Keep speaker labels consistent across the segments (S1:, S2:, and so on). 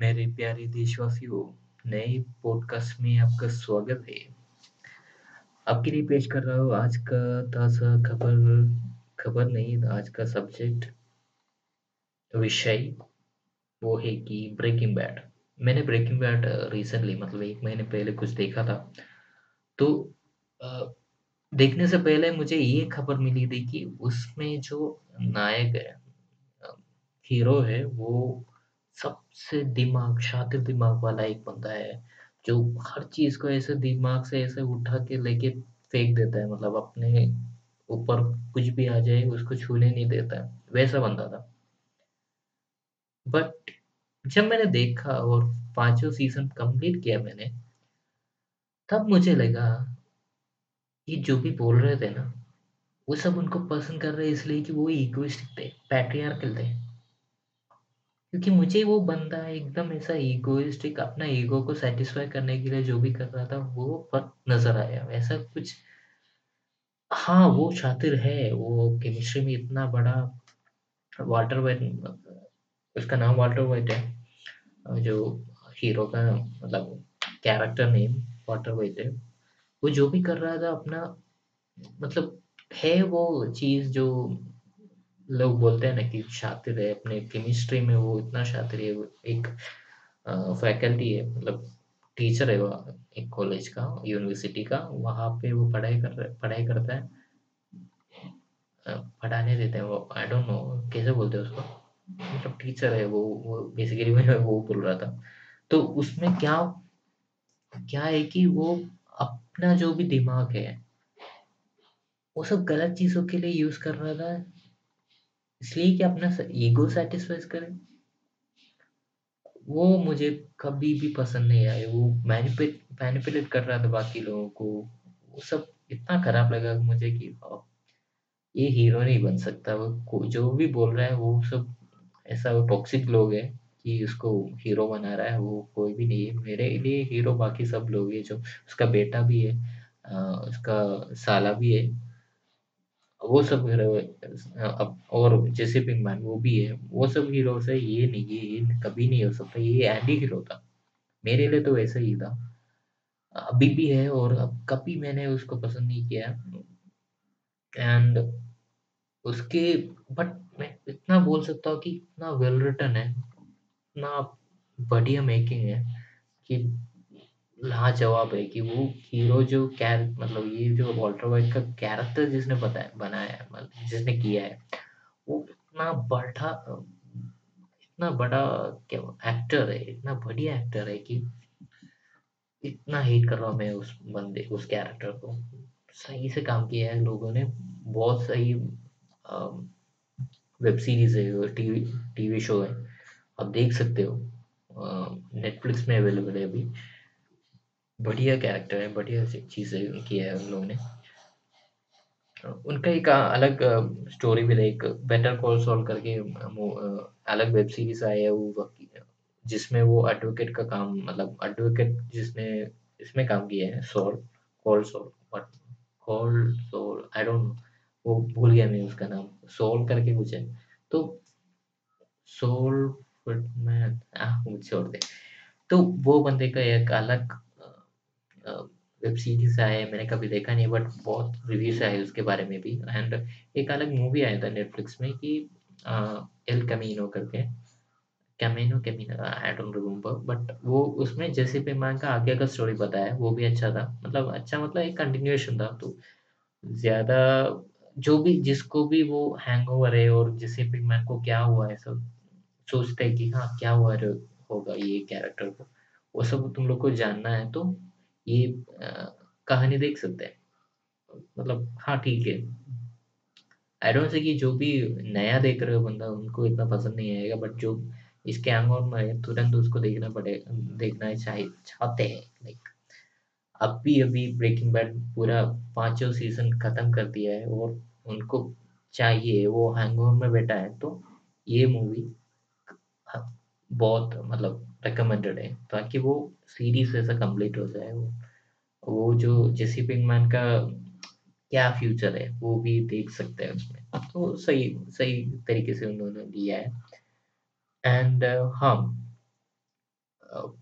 S1: मेरे प्यारे देशवासियों, नए पॉडकास्ट में आपका स्वागत है। आपके लिए पेश कर रहा हूँ आज का ताज़ा खबर खबर नहीं, आज का सब्जेक्ट विषय वो है कि ब्रेकिंग बैड। मैंने ब्रेकिंग बैड रिसेंटली मतलब 1 महीने पहले कुछ देखा था। तो अ, देखने से पहले मुझे ये खबर मिली थी कि उसमें जो नायक है हीरो है वो सबसे दिमाग शातिर दिमाग वाला एक बंदा है, जो हर चीज़ को ऐसे दिमाग से ऐसे उठा के लेके फेंक देता है मतलब अपने ऊपर कुछ भी आ जाए उसको छूने नहीं देता वैसा बंदा था। बट जब मैंने देखा और पाँचों सीज़न कंप्लीट किया मैंने, तब मुझे लगा ये जो भी बोल रहे थे ना, वो सब उनको पसंद कर रहे इसलिए कि वो इगोइस्टिक थे, पैट्रियार्कल थे। क्योंकि मुझे वो बंदा एकदम ऐसा इगोइस्टिक अपना ईगो को सैटिस्फाई करने के लिए जो भी कर रहा था, वो फ़र्क नज़र आया। ऐसा कुछ हाँ, वो शातिर है, वो केमिस्ट्री में इतना बड़ा वाल्टर व्हाइट उसका नाम वाल्टर वाइट है। जो हीरो का मतलब कैरेक्टर नेम वाल्टर वाइट है। वो जो भी कर रहा था अपना मतलब है वो चीज़ जो लोग बोलते हैं ना कि शातिर है, अपने केमिस्ट्री में वो इतना शातिर है, एक फैकल्टी है मतलब टीचर है वो एक कॉलेज का, यूनिवर्सिटी का, वहाँ पे वो पढ़ाई कर पढ़ाई करता है। पढ़ाने देते हैं वो आई डोंट नो कैसे बोलते हैं उसको? मतलब टीचर है वो वो बेसिकली मैं वो बोल रहा था। तो उसमें क्या क्या है कि वो अपना जो भी दिमाग है, वो सब गलत चीज़ों के लिए यूज़ कर रहा था, इसलिए कि अपना ईगो सैटिस्फाइज़ करे। वो मुझे कभी भी पसंद नहीं आए, वो मैनिपुलेट कर रहा था बाकी लोगों को, वो सब इतना खराब लगा मुझे कि ये हीरो नहीं बन सकता, वो जो भी बोल रहा है वो सब ऐसा वो टॉक्सिक लोग है कि उसको हीरो बना रहा है, वो कोई भी नहीं है। मेरे लिए हीरो बाकी सब लोग हैं, जो उसका बेटा भी है उसका साला भी है। वो सब हीरो अब और जेसी पिंकमैन वो भी है, वो सब हीरोज़ है, ये नहीं, ये ये कभी नहीं हो सकता, ये एंटी हीरो था। मेरे लिए तो वैसा ही था। अभी भी है और अब कभी मैंने उसको पसंद नहीं किया एंड उसके बट मैं इतना बोल सकता हूँ कि इतना वेल रिटर्न है, इतना बढ़िया मेकिंग है कि लाजवाब है कि वो हीरो जो कैर मतलब ये जो वॉल्टर व्हाइट का कैरेक्टर जिसने बताया बनाया है मतलब जिसने किया है, वो इतना अ, इतना बड़ा क्या एक्टर है, इतना बढ़िया एक्टर है कि इतना हेट कर रहा हूँ मैं उस बंदे उस कैरेक्टर को। सही से काम किया है लोगों ने, बहुत सही वेब सीरीज़ है टीवी टीवी शो है, आप देख सकते हो। नेटफ्लिक्स में अवेलेबल है अभी। बढ़िया कैरेक्टर है, बढ़िया चीज़ें किया है उन लोगों ने। उनका एक अलग स्टोरी भी एक बेटर कॉल सॉल करके अलग वेब सीरीज़ आई है वो जिसमें वो एडवोकेट का काम मतलब एडवोकेट जिसने इसमें काम किया है Saul, call Saul what call Saul I don't वो भूल गया मैं उसका नाम, सॉल करके कुछ है। तो सोल गुडमैन आह, वो छोड़ दे। तो वो बंदे का एक अलग वेब सीरीज़ आया है, मैंने कभी देखा नहीं बट बहुत रिव्यूज़ आए उसके बारे में भी। एंड एक अलग मूवी आया था नेटफ्लिक्स में कि एल कैमिनो करके, Camino Camino I don't remember but वो उसमें जेसी पिंकमैन का आगे का स्टोरी बताया वो भी अच्छा था। मतलब अच्छा मतलब एक कंटिन्यूएशन था तो ज़्यादा जो भी जिसको भी वो हैंगओवर है और जेसी पिंकमैन को क्या हुआ है सब सोचते हैं कि हाँ, क्या हुआ होगा ये कैरेक्टर को, वो सब तुम लोग को जानना है तो ये कहानी देख सकते हैं। मतलब हाँ, ठीक है। आई डोंट से कि जो भी नया देख रहे हो बंदा उनको इतना पसंद नहीं आएगा बट जो इसके हैंगओवर में है तुरंत उसको देखना पड़े देखना चाहे चाहते हैं लाइक अभी-अभी ब्रेकिंग बैड पूरा पाँचों सीज़न खत्म कर दिया है और उनको चाहिए वो हैंगओवर में बैठा है तो ये मूवी हाँ, बहुत मतलब रिकमेंडेड है ताकि वो सीरीज़ ऐसा कंप्लीट हो जाए वो वो जो जेसी पिंकमैन का क्या फ्यूचर है वो भी देख सकते हैं उसमें। तो सही सही तरीके से उन्होंने लिया है एंड uh, हाँ, अ,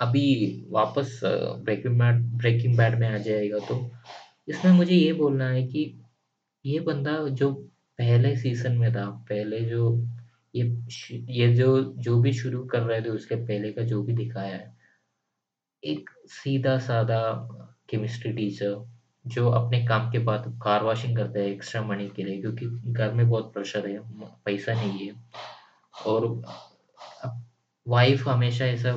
S1: अभी वापस ब्रेकिंग बैड ब्रेकिंग बैड में आ जाएगा तो इसमें मुझे ये बोलना है कि ये बंदा जो पहले सीज़न में था, पहले जो ये ये जो जो भी शुरू कर रहे थे उसके पहले का जो भी दिखाया है, एक सीधा-साधा केमिस्ट्री टीचर जो अपने काम के बाद कार वॉशिंग करता है एक्स्ट्रा मनी के लिए क्योंकि घर में बहुत प्रेशर है, पैसा नहीं है और वाइफ़ हमेशा ऐसा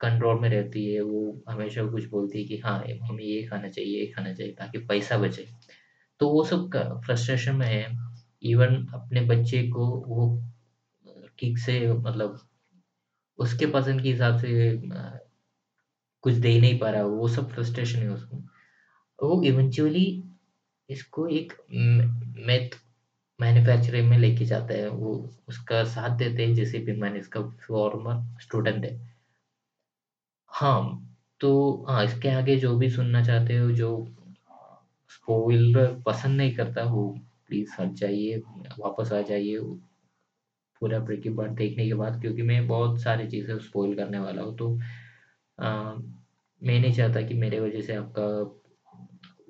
S1: कंट्रोल में रहती है, वो हमेशा कुछ बोलती है कि हाँ, हमें ये खाना चाहिए, ये खाना चाहिए ताकि पैसा बचे। तो वो सब फ्रस्ट्रेशन में है। इवन अपने बच्चे को वो ठीक से मतलब उसके पसंद के हिसाब से कुछ दे नहीं पा रहा, वो सब फ्रस्ट्रेशन है उसमें। वो इवेंचुअली इसको एक मेथ मैन्युफैक्चरिंग में लेके जाता है, वो उसका साथ देते हैं जैसे भी मैंने इसका फॉर्मर स्टूडेंट है। हाँ, तो हाँ, इसके आगे जो भी सुनना चाहते हो, जो स्पॉइलर पसंद नहीं करता वो प्लीज़ हट जाइए, वापस आ जाइए पूरा ब्रेकिंग बैड देखने के बाद क्योंकि मैं बहुत सारी चीज़ें स्पॉइल करने वाला हूँ तो अ, मैं नहीं चाहता कि मेरे वजह से आपका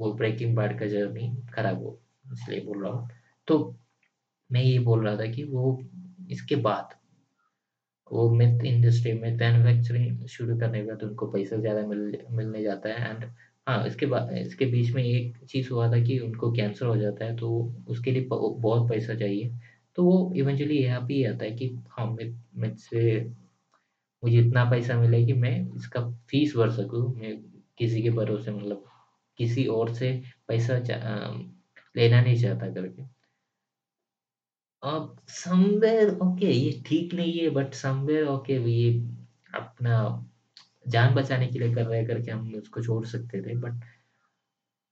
S1: वो ब्रेकिंग बैड का जर्नी खराब हो, इसलिए बोल रहा हूँ। तो मैं ये बोल रहा था कि वो इसके बाद वो मिथ इंडस्ट्री में मैन्युफैक्चरिंग शुरू करने के बाद उनको पैसा ज़्यादा मिल मिलने जाता है एंड हाँ, इसके बाद इसके बीच में एक चीज़ हुआ था कि उनको कैंसर हो जाता है, तो उसके लिए बहुत पैसा चाहिए। तो वो इवेंचुअली यहाँ पे ही आता है कि हाँ, मिथ मिथ से मुझे इतना पैसा मिले कि मैं इसका फ़ीस भर सकूँ, मैं किसी के भरोसे मतलब किसी और से पैसा लेना नहीं चाहता करके। अब समवेयर ओके ये ठीक नहीं है बट समवेयर ओके ये अपना जान बचाने के लिए कर रहे करके हम उसको छोड़ सकते थे बट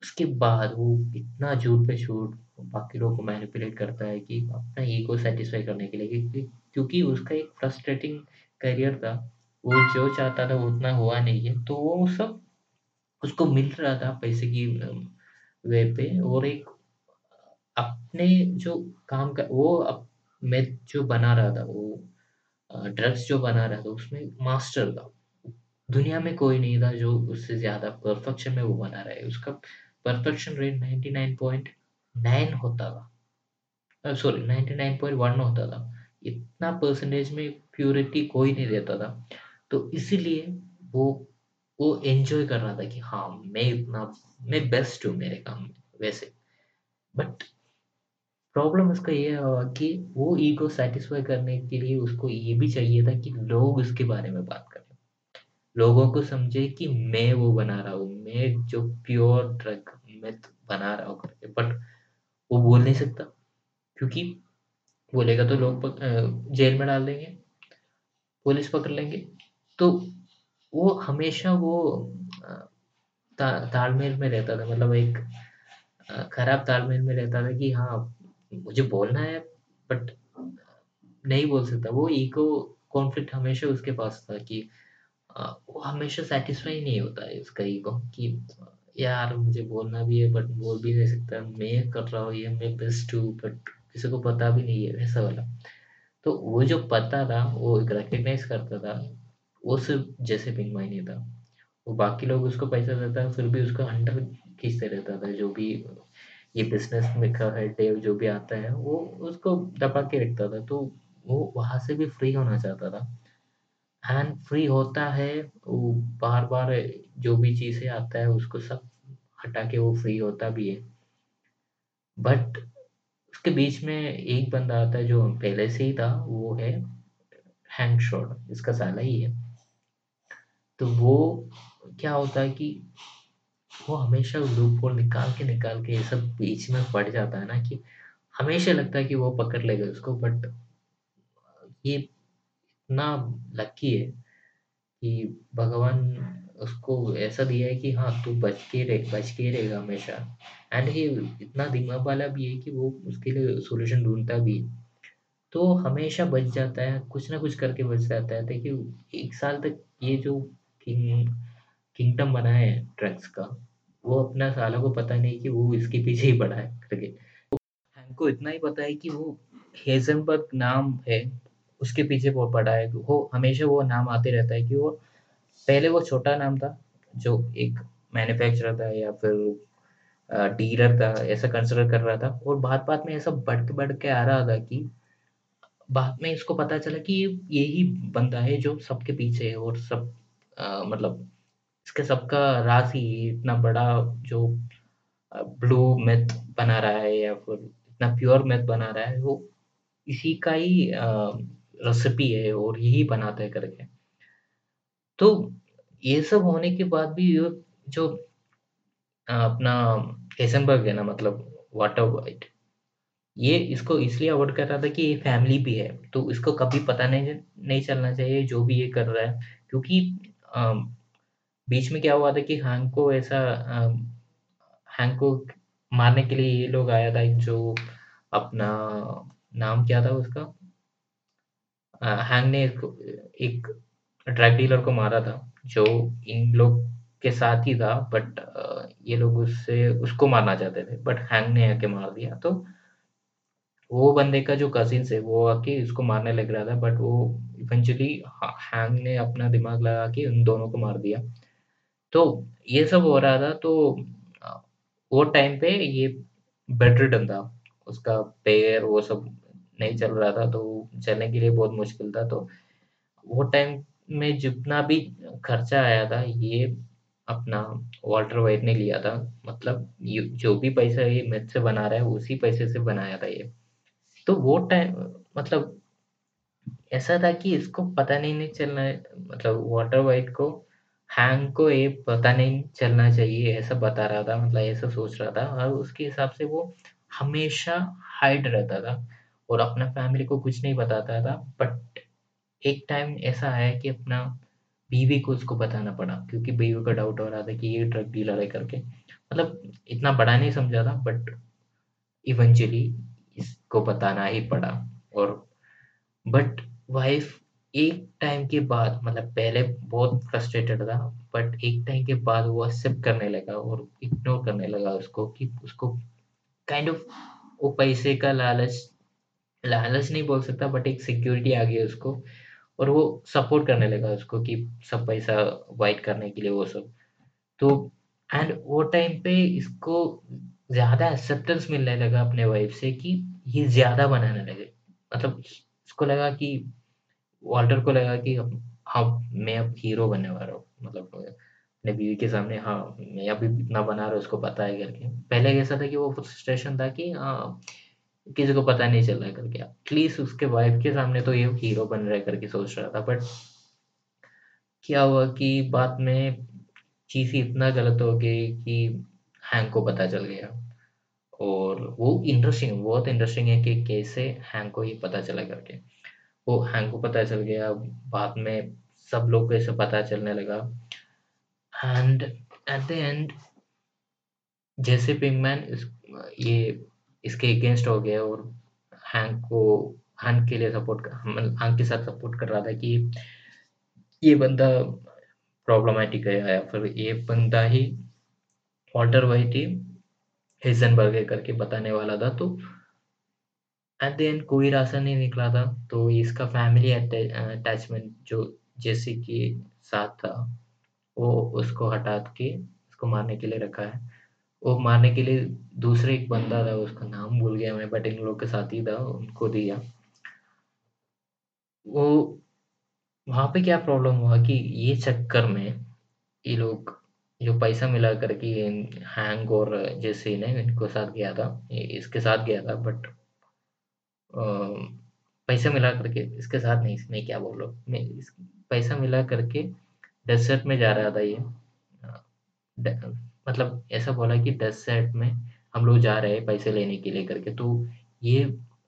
S1: उसके बाद वो इतना झूठ पे झूठ बाकी लोगों को मैनिपुलेट करता है कि अपना ईगो सैटिस्फाई करने के लिए क्योंकि क्योंकि उसका एक फ्रस्ट्रेटिंग करियर था, वो जो चाहता था वो उतना हुआ नहीं है तो वो सब उसको मिल रहा था पैसे की वे पे और एक अपने जो काम का, वो अप, मैं जो बना रहा था, वो ड्रग्स जो बना रहा था, उसमें मास्टर था। दुनिया में कोई नहीं था जो उससे ज़्यादा परफेक्शन में वो बना रहा है। उसका परफेक्शन रेट 99.9 होता था। सॉरी 99.1 होता था। इतना परसेंटेज में प्यूरिटी कोई नहीं देता था। तो इसीलिए वो वो एन्जॉय कर रहा था कि हाँ, मैं इतना मैं बेस्ट हूँ मेरे काम में वैसे। बट प्रॉब्लम उसका ये हुआ कि वो ईगो सेटिस्फाई करने के लिए उसको ये भी चाहिए था कि लोग उसके बारे में बात। लोगों को समझे कि मैं वो बना रहा हूँ, मैं जो प्योर ड्रग मेथ बना रहा हूँ करके बट वो बोल नहीं सकता क्योंकि बोलेगा तो लोग जेल में डाल देंगे, पुलिस पकड़ लेंगे। तो वो हमेशा वो तालमेल में रहता था मतलब एक खराब तालमेल में रहता था कि हाँ, मुझे बोलना है बट नहीं बोल सकता। वो ईगो कॉन्फ्लिक्ट हमेशा उसके पास था कि वो हमेशा सैटिस्फाई नहीं होता है उसका ईगो कि यार मुझे बोलना भी है बट बोल भी नहीं सकता। मैं कर रहा हूँ ये मैं बेस्ट हूँ बट किसी को पता भी नहीं है वैसा वाला। तो वो जो पता था वो रिकॉग्नाइज़ करता था, वो सिर्फ़ जैसे पिंक मायने था। वो बाकी लोग उसको पैसा देता फिर भी उसको अंडर खींचते रहता था जो भी ये बिज़नेस में है जो भी आता है वो उसको दबा के रखता था। तो वो वहाँ से भी फ्री होना चाहता था। एंड फ्री होता है वो बार-बार जो भी चीज़ें आता है उसको सब हटा के वो फ्री होता भी है। बट उसके बीच में एक बंदा आता है जो पहले से ही था वो है हैंक शॉट इसका साला ही है। तो वो क्या होता है कि वो हमेशा लूपहोल निकाल के, निकाल के ये सब बीच में पड़ जाता है ना कि हमेशा लगता है कि वो पकड़ लेगा उसको बट ये इतना लकी है कि भगवान उसको ऐसा दिया है कि हाँ, तू बच के रह बच के रहेगा हमेशा एंड ये इतना दिमाग वाला भी है कि वो उसके लिए सॉल्यूशन ढूँढता भी है। तो हमेशा बच जाता है, कुछ ना कुछ करके बच जाता है। देखिए 1 साल तक ये जो किंग किंगडम बना है ड्रग्स का, वो अपना सालों को पता नहीं कि वो इसके पीछे ही पड़ा है करके। हमको इतना ही पता है कि वो हेज़नबर्ग नाम है उसके पीछे वो पड़ा है वो हमेशा वो नाम आते रहता है कि वो पहले वो छोटा नाम था जो एक मैन्युफैक्चरर था या फिर डीलर था ऐसा कंसिडर कर रहा था और बात बात में ऐसा बढ़ के बढ़ के आ रहा था कि बाद में इसको पता चला कि यही बंदा है जो सबके पीछे है और सब अ, मतलब इसके सबका राज ही इतना बड़ा जो ब्लू मेथ बना रहा है या फिर इतना प्योर मेथ बना रहा है वो इसी का ही रेसिपी है और यही बनाता है करके तो ये सब होने के बाद भी जो अपना हेज़नबर्ग है ना मतलब वाटर वाइट ये इसको इसलिए अवॉइड कर रहा था कि ये फैमिली भी है, तो इसको कभी पता नहीं नहीं चलना चाहिए जो भी ये कर रहा है क्योंकि अ, बीच में क्या हुआ था कि हैंक को ऐसा हैंक को मारने के लिए ये लोग आया था जो अपना नाम क्या था उसका? हैंक ने एक ड्रग डीलर को मारा था, जो इन लोग के साथ ही था बट ये लोग उससे उसको मारना चाहते थे बट हैंक ने आके मार दिया तो वो बंदे का जो कज़िन्स है वो आके इसको मारने लग रहा था बट वो इवेंचुअली ह हैंक ने अपना दिमाग लगा के उन दोनों को मार दिया। तो ये सब हो रहा था तो वो टाइम पे ये बेडरिडन था। उसका पैर वो सब नहीं चल रहा था तो चलने के लिए बहुत मुश्किल था तो वो टाइम में जितना भी खर्चा आया था, ये अपना वॉल्टर व्हाइट ने लिया था। मतलब जो भी पैसा ये मेथ से बना रहा है, उसी पैसे से बनाया था ये। तो वो टाइम मतलब ऐसा था कि इसको पता नहीं नहीं चलना मतलब वाटर वाइट को हैंग को ये पता नहीं चलना चाहिए, ऐसा बता रहा था मतलब ऐसा सोच रहा था और उसके हिसाब से वो हमेशा हाइड रहता था और अपना फैमिली को कुछ नहीं बताता था बट एक टाइम ऐसा आया कि अपना बीवी को उसको बताना पड़ा, क्योंकि बीवी का डाउट हो रहा था कि ये ड्रग डीलर है करके। मतलब इतना बड़ा नहीं समझा था बट इवेंचुअली इसको बताना ही पड़ा। और बट वाइफ एक टाइम के बाद मतलब पहले बहुत फ्रस्ट्रेटेड था बट एक टाइम के बाद वो एक्सेप्ट करने लगा और इग्नोर करने लगा उसको कि उसको काइंड kind ऑफ़ of वो पैसे का लालच लालच नहीं बोल सकता बट एक सिक्योरिटी आ गई उसको, और वो सपोर्ट करने लगा उसको कि सब पैसा वाइट करने के लिए वो सब। तो एंड वो टाइम पे इसको ज़्यादा एक्सेप्टेंस मिलने लगा अपने वाइफ से कि ये ज़्यादा बनाने लगे। मतलब इसको लगा कि वॉल्टर को लगा कि हाँ मैं अब हीरो बनने वाला हूँ। मतलब अपने बीवी के सामने हाँ मैं अभी इतना बना रहा हूँ, उसको पता है करके। पहले कैसा था कि वो फ्रस्ट्रेशन था कि हाँ किसी को पता नहीं चल रहा है करके। एटलीस्ट उसके वाइफ के सामने तो ये हीरो बन रहा है करके सोच रहा था बट क्या हुआ कि बाद में चीज़ इतना गलत हो गई कि हैंक को पता चल गया। और वो इंटरेस्टिंग बहुत इंटरेस्टिंग है कि कैसे हैंक को ही पता चला करके। वो हैंक को पता चल गया, बाद में सब लोग को ऐसे पता चलने लगा। एंड एट द एंड जैसे पिंकमैन इस, ये इसके अगेंस्ट हो गया और हैंक को हैंक के लिए सपोर्ट हैंक के साथ सपोर्ट कर रहा था कि ये बंदा प्रॉब्लमैटिक है या फिर ये बंदा ही वॉल्टर वाइट ही हेजनबर्ग करके बताने वाला था तो एट द एंड कोई रास्ता नहीं निकला था। तो इसका फैमिली अटैचमेंट जो जेसी के साथ था, वो उसको हटा के, उसको मारने के लिए रखा है। वो मारने के लिए दूसरे एक बंदा था, उसका नाम भूल गया मैं बट इन लोग के साथ ही था, उनको दिया। वो, वहाँ पे क्या प्रॉब्लम हुआ कि ये चक्कर में ये लोग, जो पैसा मिला करके हैंग और जैसे ने इनको साथ गया था इसके साथ गया था बट पैसा मिला करके, इसके साथ नहीं, मैं क्या बोल रहा हूँ मैं पैसा मिला करके डेजर्ट में जा रहा था ये। मतलब ऐसा बोला कि दस सेट में हम लोग जा रहे हैं पैसे लेने के लिए करके तो ये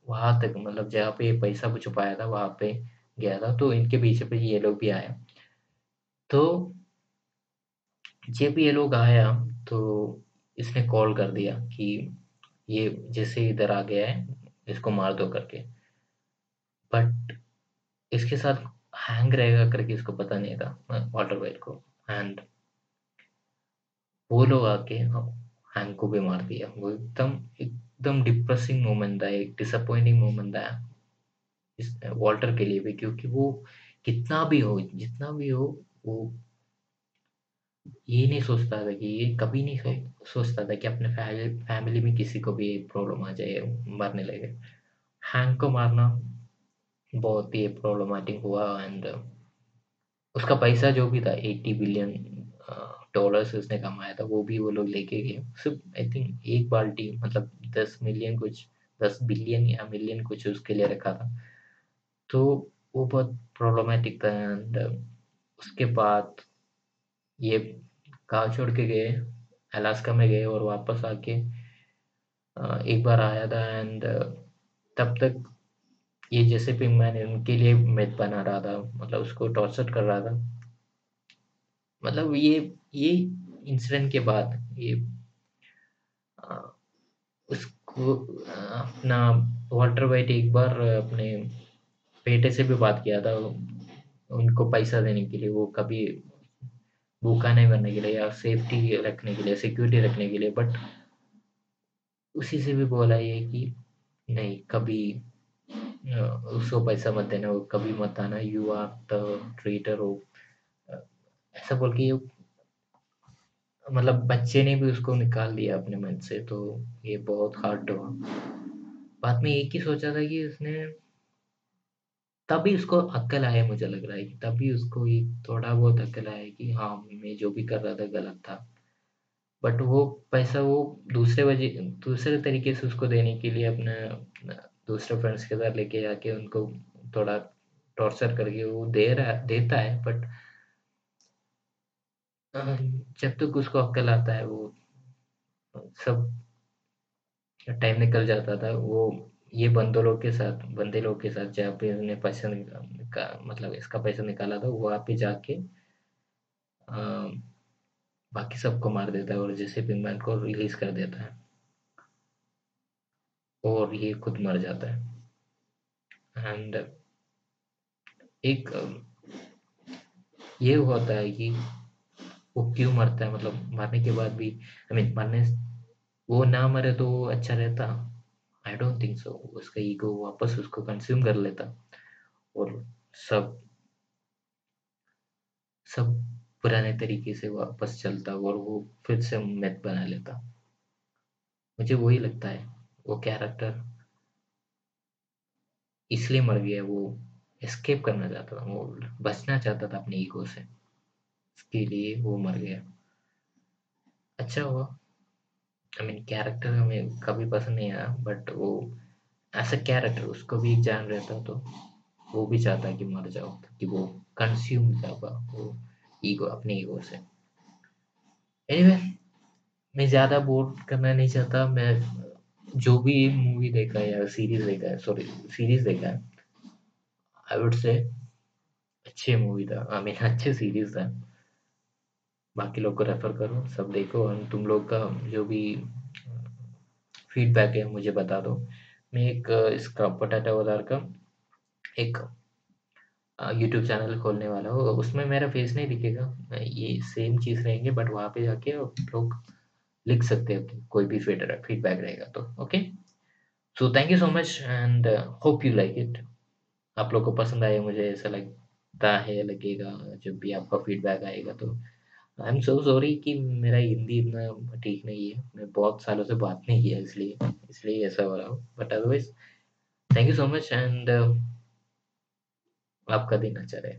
S1: वहाँ तक मतलब जहाँ पे पैसा वो छुपाया था, वहाँ पे गया था तो इनके पीछे पे ये लोग भी आए। तो जब ये लोग आया तो इसने कॉल कर दिया कि ये जैसे इधर आ गया है, इसको मार दो करके। बट इसके साथ हैंग रहेगा करके इसको पता नहीं था वाटर वाइट को। एंड वो लोग आके हैंग को भी मार दिया वो एकदम एकदम डिप्रेसिंग मोमेंट था एक डिसअपॉइंटिंग मोमेंट था इस वॉल्टर के लिए भी क्योंकि वो कितना भी हो जितना भी हो वो ये नहीं सोचता था कि ये कभी नहीं सोचता था कि अपने फैमिली में किसी को भी प्रॉब्लम आ जाए मरने लगे हैंक को मारना बहुत ही प्रॉब्लमेटिक हुआ एंड उसका पैसा जो भी था 80 बिलियन डॉलर्स उसने कमाया था, वो भी वो लोग लेके गए। सिर्फ़ आई थिंक एक बाल्टी मतलब 10 मिलियन कुछ 10 बिलियन या मिलियन कुछ उसके लिए रखा था। तो वो बहुत प्रॉब्लमेटिक था एंड उसके बाद ये गाँव छोड़ के गए, अलास्का में गए और वापस आके एक बार आया था एंड तब तक ये जैसे पिंगमैन उनके लिए मेथ बना रहा था मतलब उसको टॉर्चर कर रहा था। मतलब ये ये इंसिडेंट के बाद ये उसको अपना वाल्टर वाइट एक बार अपने बेटे से भी बात किया था। उनको पैसा देने के लिए, वो कभी भूखा नहीं बनने के लिए या सेफ्टी रखने के लिए सिक्योरिटी रखने के लिए बट उसी से भी बोला ये कि नहीं, कभी उसको पैसा मत देना कभी मत आना। यू आर द ट्रेटर हो। ऐसा बोल के मतलब बच्चे ने भी उसको निकाल दिया अपने मन से तो ये बहुत हार्ड हुआ। बाद में एक ही सोचा था कि उसने तभी उसको अक्ल आया मुझे लग रहा है कि तभी उसको एक थोड़ा बहुत अक्ल आया कि हाँ मैं जो भी कर रहा था गलत था। बट वो पैसा वो दूसरे वजह, दूसरे तरीके से उसको देने के लिए अपने दूसरे फ्रेंड्स के साथ लेके जाके उनको थोड़ा टॉर्चर करके वो दे रहा, देता है बट जब तक उसको अक्ल आता है, वो सब टाइम निकल जाता था, वो ये बंदो लोग के साथ, बंदे लोग के साथ जहाँ पे उसने पैसा मतलब इसका पैसा निकाला था, वहाँ पे जाके बाकी सबको मार देता है और जैसे पिंगमैन को रिलीज़ कर देता है। और ये खुद मर जाता है। एंड एक ये होता है कि वो क्यों मरता है? मतलब मरने के बाद भी आई मीन मरने वो ना मरे तो अच्छा रहता। आई डोंट थिंक सो उसका ईगो वापस उसको कंज्यूम कर लेता। और सब सब पुराने तरीके से वापस चलता और वो फिर से मैथ बना लेता। मुझे वही लगता है, वो कैरेक्टर इसलिए मर गया वो एस्केप करना चाहता था, वो बचना चाहता था अपने ईगो से। इसके लिए वो मर गया। अच्छा हुआ। आई मीन कैरेक्टर हमें कभी पसंद नहीं आया बट वो ऐसा कैरेक्टर उसको भी एक जान रहता तो वो भी चाहता कि मर जाओ, कि वो कंज्यूम जाएगा वो ईगो अपने ईगो से। एनीवे मैं ज़्यादा बोर करना नहीं चाहता। मैं जो भी मूवी देखा है या सीरीज़ देखा है सॉरी सीरीज़ देखा है आई वुड से अच्छी मूवी था। आई मीन अच्छे सीरीज़ था। बाकी लोग को रेफर करो, सब देखो और तुम लोग का जो भी फीडबैक है, मुझे बता दो। मैं एक इसका पोटैटो बाज़ार का एक यूट्यूब चैनल खोलने वाला हूँ। उसमें मेरा फेस नहीं दिखेगा। ये सेम चीज़ रहेंगे बट वहाँ पे जाके लोग लिख सकते हैं कोई भी फीडबैक रहेगा तो okay so thank you so much and hope you like it आप लोग को पसंद आया मुझे, ऐसा लगता है, लगेगा, जब भी आपका फीडबैक आएगा तो। आई एम सो सॉरी कि मेरा हिंदी इतना ठीक नहीं है। मैं बहुत सालों से बात नहीं किया इसलिए इसलिए ऐसा हो रहा हूँ। But otherwise thank you so much and आपका दिन अच्छा रहे।